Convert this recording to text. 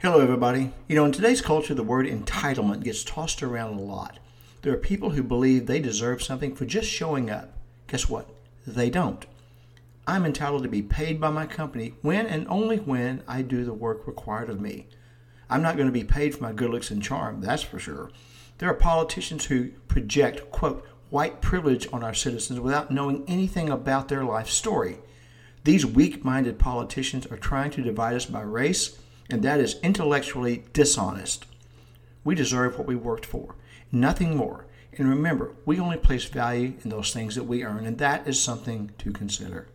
Hello, everybody. You know, in today's culture, the word entitlement gets tossed around a lot. There are people who believe they deserve something for just showing up. Guess what? They don't. I'm entitled to be paid by my company when and only when I do the work required of me. I'm not going to be paid for my good looks and charm, that's for sure. There are politicians who project, quote, white privilege on our citizens without knowing anything about their life story. These weak minded politicians are trying to divide us by race and that is intellectually dishonest. We deserve what we worked for, nothing more. And remember, we only place value in those things that we earn, and that is something to consider.